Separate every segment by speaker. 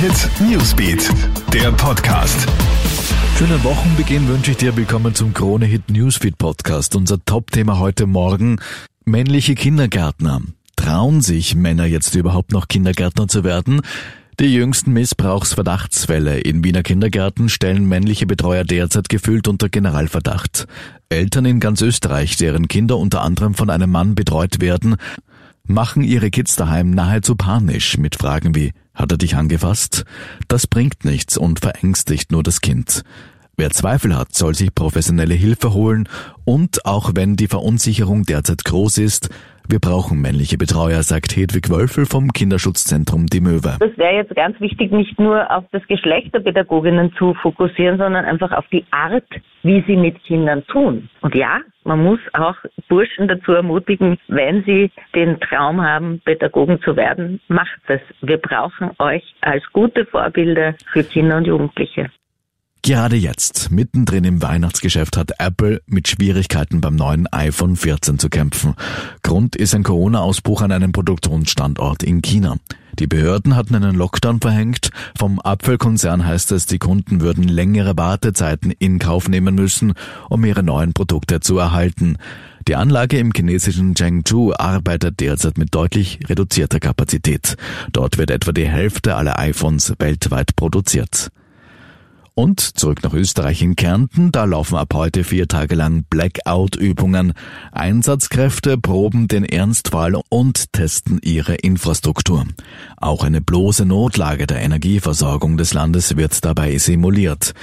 Speaker 1: Hit Newsbeat, der Podcast.
Speaker 2: Schönen Wochenbeginn wünsche ich dir. Willkommen zum Krone Hit Newsfeed Podcast. Unser Top-Thema heute Morgen. Männliche Kindergärtner. Trauen sich Männer jetzt überhaupt noch Kindergärtner zu werden? Die jüngsten Missbrauchsverdachtsfälle in Wiener Kindergärten stellen männliche Betreuer derzeit gefühlt unter Generalverdacht. Eltern in ganz Österreich, deren Kinder unter anderem von einem Mann betreut werden, machen ihre Kids daheim nahezu panisch mit Fragen wie hat er dich angefasst? Das bringt nichts und verängstigt nur das Kind. Wer Zweifel hat, soll sich professionelle Hilfe holen und auch wenn die Verunsicherung derzeit groß ist, wir brauchen männliche Betreuer, sagt Hedwig Wölfel vom Kinderschutzzentrum Die Möwe.
Speaker 3: Das wäre jetzt ganz wichtig, nicht nur auf das Geschlecht der Pädagoginnen zu fokussieren, sondern einfach auf die Art, wie sie mit Kindern tun. Und ja, man muss auch Burschen dazu ermutigen, wenn sie den Traum haben, Pädagogen zu werden, macht es. Wir brauchen euch als gute Vorbilder für Kinder und Jugendliche.
Speaker 2: Gerade jetzt, mittendrin im Weihnachtsgeschäft, hat Apple mit Schwierigkeiten beim neuen iPhone 14 zu kämpfen. Grund ist ein Corona-Ausbruch an einem Produktionsstandort in China. Die Behörden hatten einen Lockdown verhängt. Vom Apfelkonzern heißt es, die Kunden würden längere Wartezeiten in Kauf nehmen müssen, um ihre neuen Produkte zu erhalten. Die Anlage im chinesischen Chengdu arbeitet derzeit mit deutlich reduzierter Kapazität. Dort wird etwa die Hälfte aller iPhones weltweit produziert. Und zurück nach Österreich in Kärnten, da laufen ab heute vier Tage lang Blackout-Übungen. Einsatzkräfte proben den Ernstfall und testen ihre Infrastruktur. Auch eine bloße Notlage der Energieversorgung des Landes wird dabei simuliert.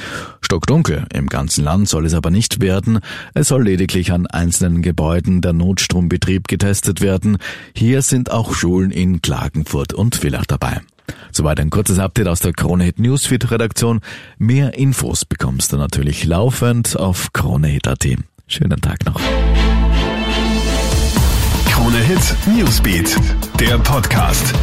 Speaker 2: Stockdunkel im ganzen Land soll es aber nicht werden. Es soll lediglich an einzelnen Gebäuden der Notstrombetrieb getestet werden. Hier sind auch Schulen in Klagenfurt und Villach dabei. Soweit ein kurzes Update aus der Kronehit Newsfeed Redaktion. Mehr Infos bekommst du natürlich laufend auf kronehit.at. Schönen Tag noch.
Speaker 1: Krone Hit Newsbeat, der Podcast.